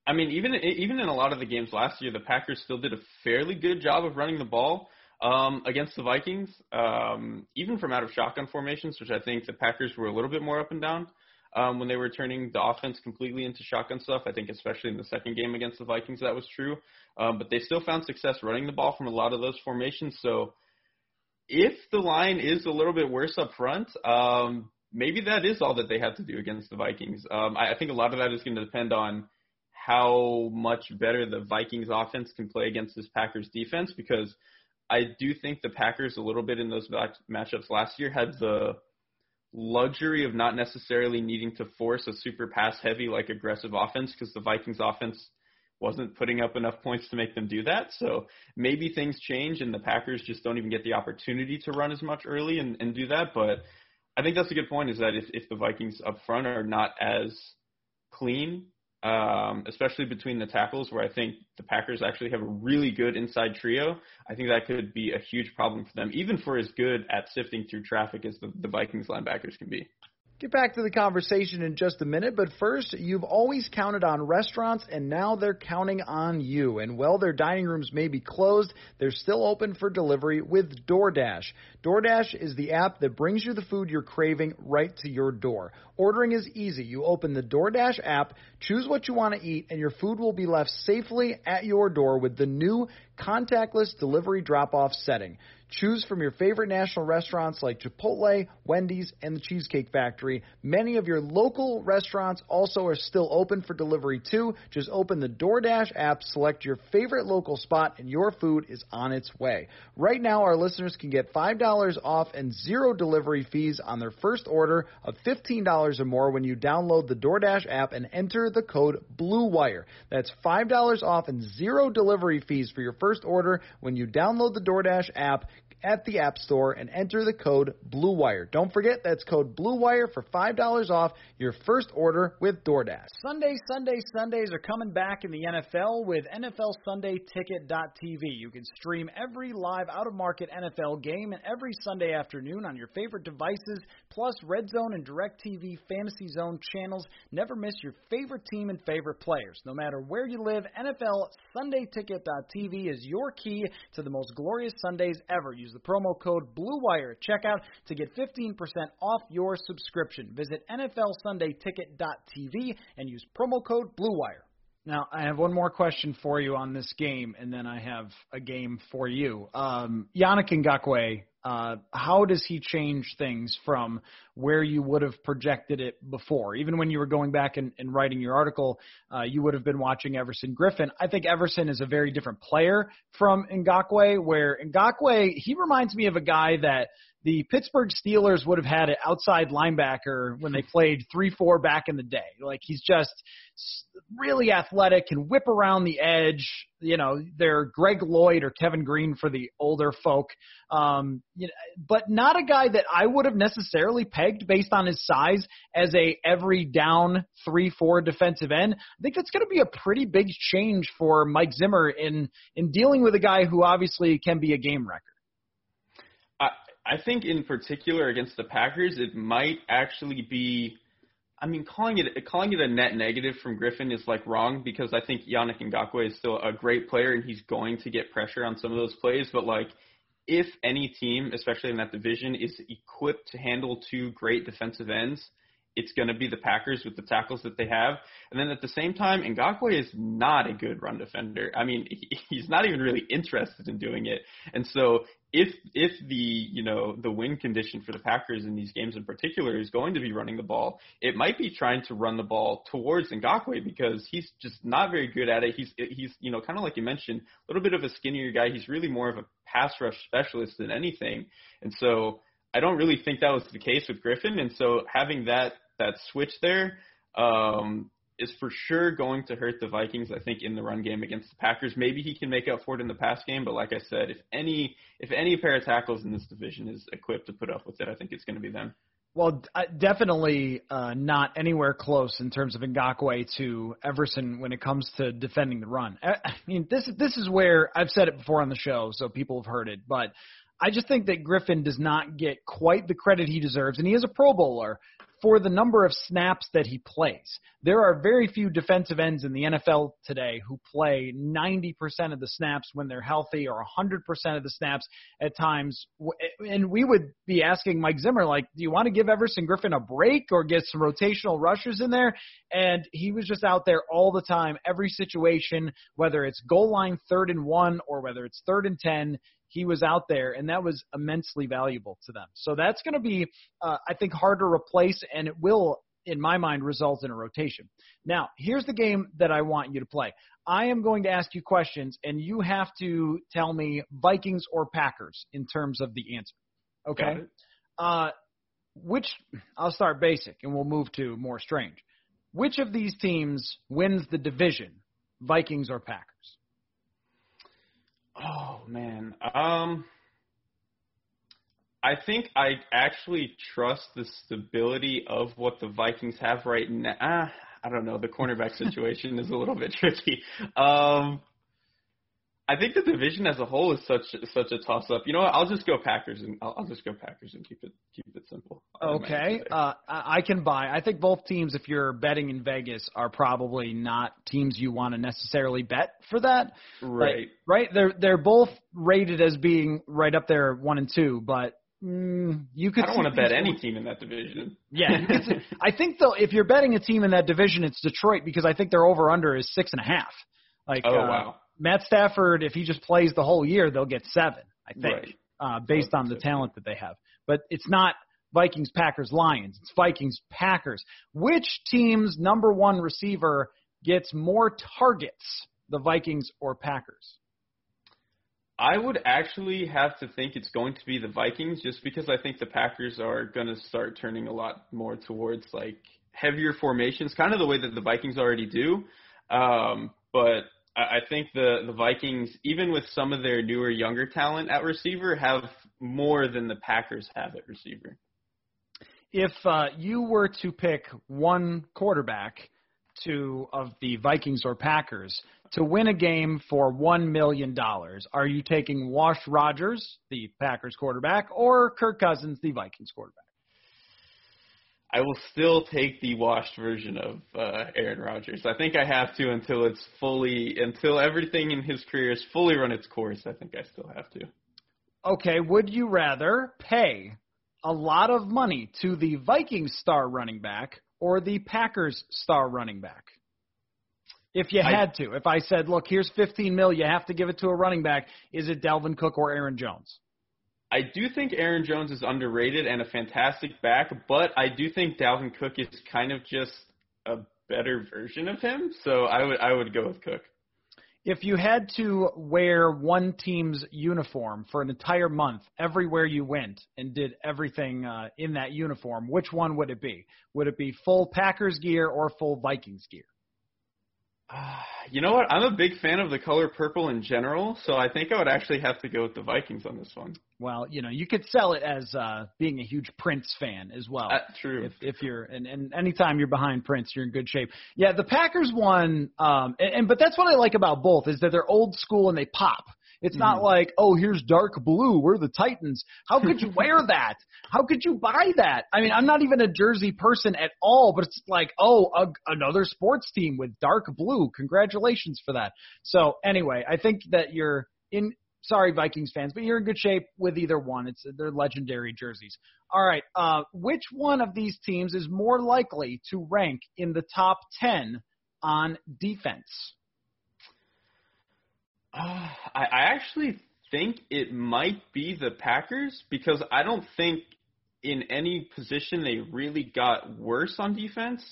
I mean even even in a lot of the games last year, the Packers still did a fairly good job of running the ball um, against the Vikings, um, even from out of shotgun formations, which I think the Packers were a little bit more up and down um, when they were turning the offense completely into shotgun stuff. I think especially in the second game against the Vikings that was true. Um, but they still found success running the ball from a lot of those formations. So if the line is a little bit worse up front, um, maybe that is all that they have to do against the Vikings. Um, I, I think a lot of that is going to depend on how much better the Vikings offense can play against this Packers defense because – I do think the Packers a little bit in those matchups last year had the luxury of not necessarily needing to force a super pass heavy like aggressive offense because the Vikings offense wasn't putting up enough points to make them do that. So maybe things change and the Packers just don't even get the opportunity to run as much early and, and do that. But I think that's a good point is that if, if the Vikings up front are not as clean um, especially between the tackles, where I think the Packers actually have a really good inside trio. I think that could be a huge problem for them, even for as good at sifting through traffic as the, the Vikings linebackers can be. Get back to the conversation in just a minute, but first, you've always counted on restaurants, and now they're counting on you. And while their dining rooms may be closed, they're still open for delivery with DoorDash. DoorDash is the app that brings you the food you're craving right to your door. Ordering is easy. You open the DoorDash app, choose what you want to eat, and your food will be left safely at your door with the new contactless delivery drop off setting. Choose from your favorite national restaurants like Chipotle, Wendy's, and the Cheesecake Factory. Many of your local restaurants also are still open for delivery too. Just open the DoorDash app, select your favorite local spot, and your food is on its way. Right now, our listeners can get $5 off and zero delivery fees on their first order of $15 or more when you download the DoorDash app and enter the code BLUEWIRE. That's $5 off and zero delivery fees for your first order when you download the DoorDash app at the App Store and enter the code BLUEWIRE. Don't forget that's code BLUEWIRE for $5 off your first order with DoorDash. Sunday, Sunday, Sundays are coming back in the NFL with NFL Sunday Ticket.tv. You can stream every live out of market NFL game and every Sunday afternoon on your favorite devices, plus Red Zone and DirecTV Fantasy Zone channels. Never miss your favorite team and favorite players. No matter where you live, NFL Sunday Ticket.tv is your key to the most glorious Sundays ever. Use the promo code BLUEWIRE at checkout to get 15% off your subscription. Visit NFLSundayTicket.tv and use promo code BLUEWIRE. Now, I have one more question for you on this game, and then I have a game for you. Um, Yannick Ngakoue, uh, how does he change things from where you would have projected it before? Even when you were going back and, and writing your article, uh, you would have been watching Everson Griffen. I think Everson is a very different player from Ngakoue, where Ngakoue, he reminds me of a guy that – the Pittsburgh Steelers would have had an outside linebacker when they played 3 4 back in the day. Like, he's just really athletic, can whip around the edge. You know, they're Greg Lloyd or Kevin Greene for the older folk. Um, you know, but not a guy that I would have necessarily pegged based on his size as a every down 3 4 defensive end. I think that's going to be a pretty big change for Mike Zimmer in, in dealing with a guy who obviously can be a game wrecker. Think in particular against the Packers, it might actually be. I mean, calling it calling it a net negative from Griffen is like wrong because I think Yannick Ngakoue is still a great player and he's going to get pressure on some of those plays. But like, if any team, especially in that division, is equipped to handle two great defensive ends, it's going to be the Packers with the tackles that they have. And then at the same time, Ngakoue is not a good run defender. I mean, he's not even really interested in doing it. And so if if the you know the win condition for the Packers in these games in particular is going to be running the ball, it might be trying to run the ball towards Ngakoue because he's just not very good at it. He's he's you know kind of like you mentioned, a little bit of a skinnier guy. He's really more of a pass rush specialist than anything, and so I don't really think that was the case with Griffen, And so having that that switch there, um, is for sure going to hurt the Vikings. I think in the run game against the Packers, maybe he can make up for it in the pass game. But like I said, if any if any pair of tackles in this division is equipped to put up with it, I think it's going to be them. Well, definitely uh, not anywhere close in terms of Ngakoue to Everson when it comes to defending the run. I mean, this this is where I've said it before on the show, so people have heard it. But I just think that Griffen does not get quite the credit he deserves, and he is a Pro Bowler for the number of snaps that he plays. There are very few defensive ends in the NFL today who play 90% of the snaps when they're healthy or 100% of the snaps at times. And we would be asking Mike Zimmer, like, do you want to give Everson Griffen a break or get some rotational rushers in there? And he was just out there all the time, every situation, whether it's goal line third and one or whether it's third and 10 he was out there, and that was immensely valuable to them. So that's going to be, uh, I think, hard to replace, and it will, in my mind, result in a rotation. Now, here's the game that I want you to play. I am going to ask you questions, and you have to tell me Vikings or Packers in terms of the answer. Okay. Uh, which I'll start basic, and we'll move to more strange. Which of these teams wins the division, Vikings or Packers? Oh man. Um I think I actually trust the stability of what the Vikings have right now. Ah, I don't know. The cornerback situation is a little bit tricky. Um I think the division as a whole is such such a toss up. You know what? I'll just go Packers and I'll, I'll just go Packers and keep it keep it simple. Okay, uh, I can buy. I think both teams, if you're betting in Vegas, are probably not teams you want to necessarily bet for that. Right. Like, right. They're they're both rated as being right up there one and two, but Mm, you could. I don't want to bet any team in that division. Yeah, see, I think though, if you're betting a team in that division, it's Detroit because I think their over under is six and a half. Like, oh uh, wow, Matt Stafford, if he just plays the whole year, they'll get seven, I think, right. uh, based on the talent that they have. But it's not Vikings, Packers, Lions. It's Vikings, Packers. Which team's number one receiver gets more targets, the Vikings or Packers? I would actually have to think it's going to be the Vikings just because I think the Packers are going to start turning a lot more towards like heavier formations, kind of the way that the Vikings already do. Um, but I think the the Vikings, even with some of their newer, younger talent at receiver, have more than the Packers have at receiver. If uh, you were to pick one quarterback to of the Vikings or Packers to win a game for one million dollars, are you taking Wash Rodgers, the Packers quarterback, or Kirk Cousins, the Vikings quarterback? I will still take the washed version of uh, Aaron Rodgers. I think I have to until it's fully, until everything in his career is fully run its course. I think I still have to. Okay, would you rather pay a lot of money to the Vikings star running back or the Packers star running back? If you had I, to, if I said, look, here's 15 mil, you have to give it to a running back, is it Dalvin Cook or Aaron Jones? I do think Aaron Jones is underrated and a fantastic back, but I do think Dalvin Cook is kind of just a better version of him. So I would I would go with Cook. If you had to wear one team's uniform for an entire month, everywhere you went, and did everything uh, in that uniform, which one would it be? Would it be full Packers gear or full Vikings gear? You know what? I'm a big fan of the color purple in general, so I think I would actually have to go with the Vikings on this one. Well, you know, you could sell it as uh, being a huge Prince fan as well. Uh, true. If, if you're and, and anytime you're behind Prince, you're in good shape. Yeah, the Packers won, um, and, and but that's what I like about both is that they're old school and they pop. It's mm-hmm. not like, oh, here's dark blue. We're the Titans. How could you wear that? How could you buy that? I mean, I'm not even a jersey person at all, but it's like, oh, a, another sports team with dark blue. Congratulations for that. So anyway, I think that you're in. Sorry, Vikings fans, but you're in good shape with either one. It's they're legendary jerseys. All right, uh, which one of these teams is more likely to rank in the top ten on defense? Uh, I, I actually think it might be the Packers because I don't think in any position they really got worse on defense.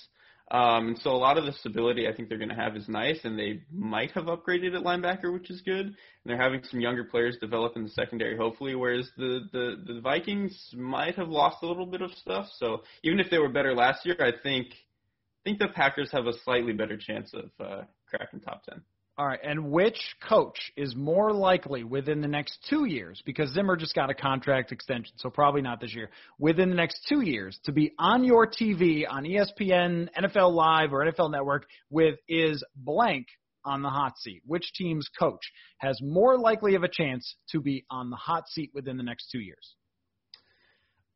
Um, and so a lot of the stability I think they're going to have is nice, and they might have upgraded at linebacker, which is good. And they're having some younger players develop in the secondary, hopefully. Whereas the the the Vikings might have lost a little bit of stuff. So even if they were better last year, I think I think the Packers have a slightly better chance of uh, cracking top ten. All right, and which coach is more likely within the next two years, because Zimmer just got a contract extension, so probably not this year, within the next two years to be on your TV on ESPN, NFL Live, or NFL Network with is blank on the hot seat? Which team's coach has more likely of a chance to be on the hot seat within the next two years?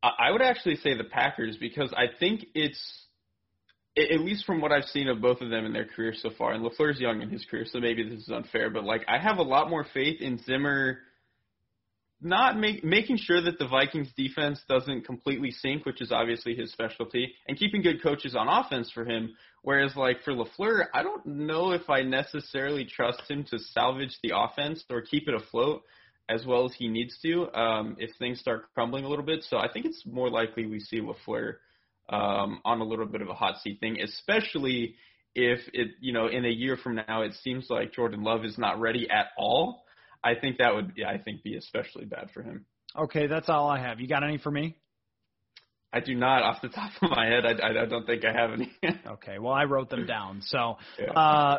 I would actually say the Packers because I think it's at least from what I've seen of both of them in their career so far, and Lafleur's young in his career, so maybe this is unfair, but like I have a lot more faith in Zimmer not make, making sure that the Vikings defense doesn't completely sink, which is obviously his specialty, and keeping good coaches on offense for him. Whereas like for Lafleur, I don't know if I necessarily trust him to salvage the offense or keep it afloat as well as he needs to um, if things start crumbling a little bit. So I think it's more likely we see Lafleur um, on a little bit of a hot seat thing, especially if it, you know, in a year from now, it seems like Jordan Love is not ready at all. I think that would, yeah, I think, be especially bad for him. Okay, that's all I have. You got any for me? I do not, off the top of my head. I, I don't think I have any. okay, well, I wrote them down. So, yeah. uh,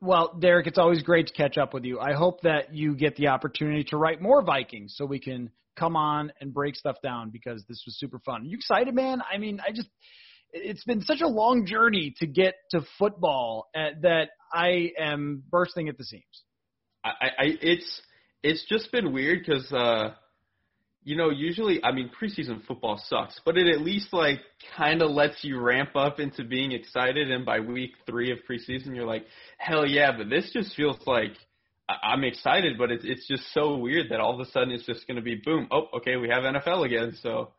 well, Derrik, it's always great to catch up with you. I hope that you get the opportunity to write more Vikings so we can come on and break stuff down because this was super fun. Are you excited, man? I mean, I just it's been such a long journey to get to football uh, that I am bursting at the seams. I, I it's it's just been weird because uh, you know usually I mean preseason football sucks, but it at least like kind of lets you ramp up into being excited, and by week three of preseason you're like hell yeah, but this just feels like I- I'm excited, but it's it's just so weird that all of a sudden it's just going to be boom. Oh, okay, we have NFL again. So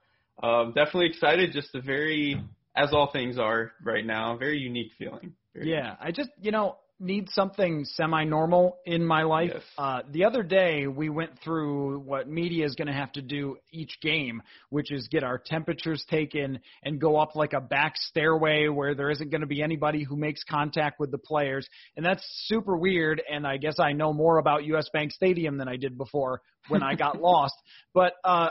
um, definitely excited. Just a very, as all things are right now, very unique feeling. Very yeah, unique. I just you know need something semi-normal in my life. Yes. Uh, the other day, we went through what media is going to have to do each game, which is get our temperatures taken and go up like a back stairway where there isn't going to be anybody who makes contact with the players, and that's super weird. And I guess I know more about U.S. Bank Stadium than I did before when I got lost. But uh,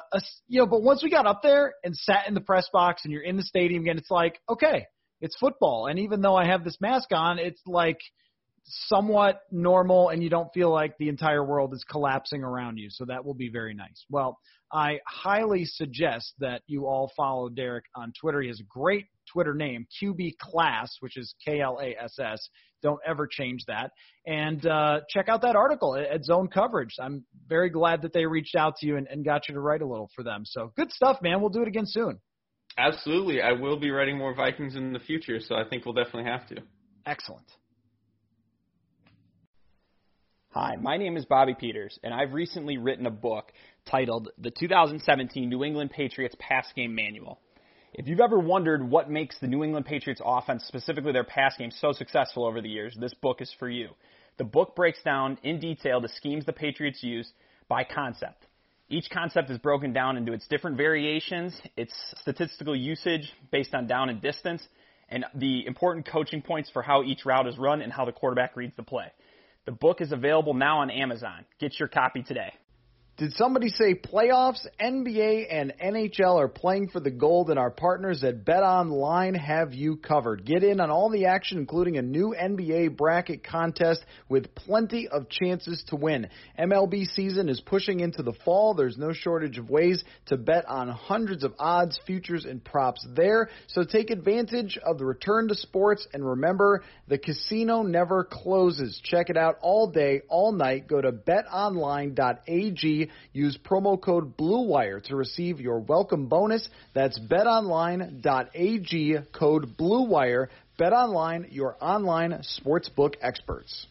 you know, but once we got up there and sat in the press box and you're in the stadium again, it's like okay. It's football, and even though I have this mask on, it's like somewhat normal and you don't feel like the entire world is collapsing around you. So that will be very nice. Well, I highly suggest that you all follow Derrik on Twitter. He has a great Twitter name, QB Klass, which is K L A S S. Don't ever change that. And uh, check out that article at Zone Coverage. I'm very glad that they reached out to you and, and got you to write a little for them. So good stuff, man. We'll do it again soon. Absolutely. I will be writing more Vikings in the future, so I think we'll definitely have to. Excellent. Hi, my name is Bobby Peters, and I've recently written a book titled The 2017 New England Patriots Pass Game Manual. If you've ever wondered what makes the New England Patriots offense, specifically their pass game, so successful over the years, this book is for you. The book breaks down in detail the schemes the Patriots use by concept. Each concept is broken down into its different variations, its statistical usage based on down and distance, and the important coaching points for how each route is run and how the quarterback reads the play. The book is available now on Amazon. Get your copy today. Did somebody say playoffs? NBA and NHL are playing for the gold, and our partners at Bet Online have you covered. Get in on all the action, including a new NBA bracket contest with plenty of chances to win. MLB season is pushing into the fall. There's no shortage of ways to bet on hundreds of odds, futures, and props there. So take advantage of the return to sports, and remember, the casino never closes. Check it out all day, all night. Go to betonline.ag Use promo code BLUEWIRE to receive your welcome bonus. That's betonline.ag code BLUEWIRE. BetOnline, your online sportsbook experts.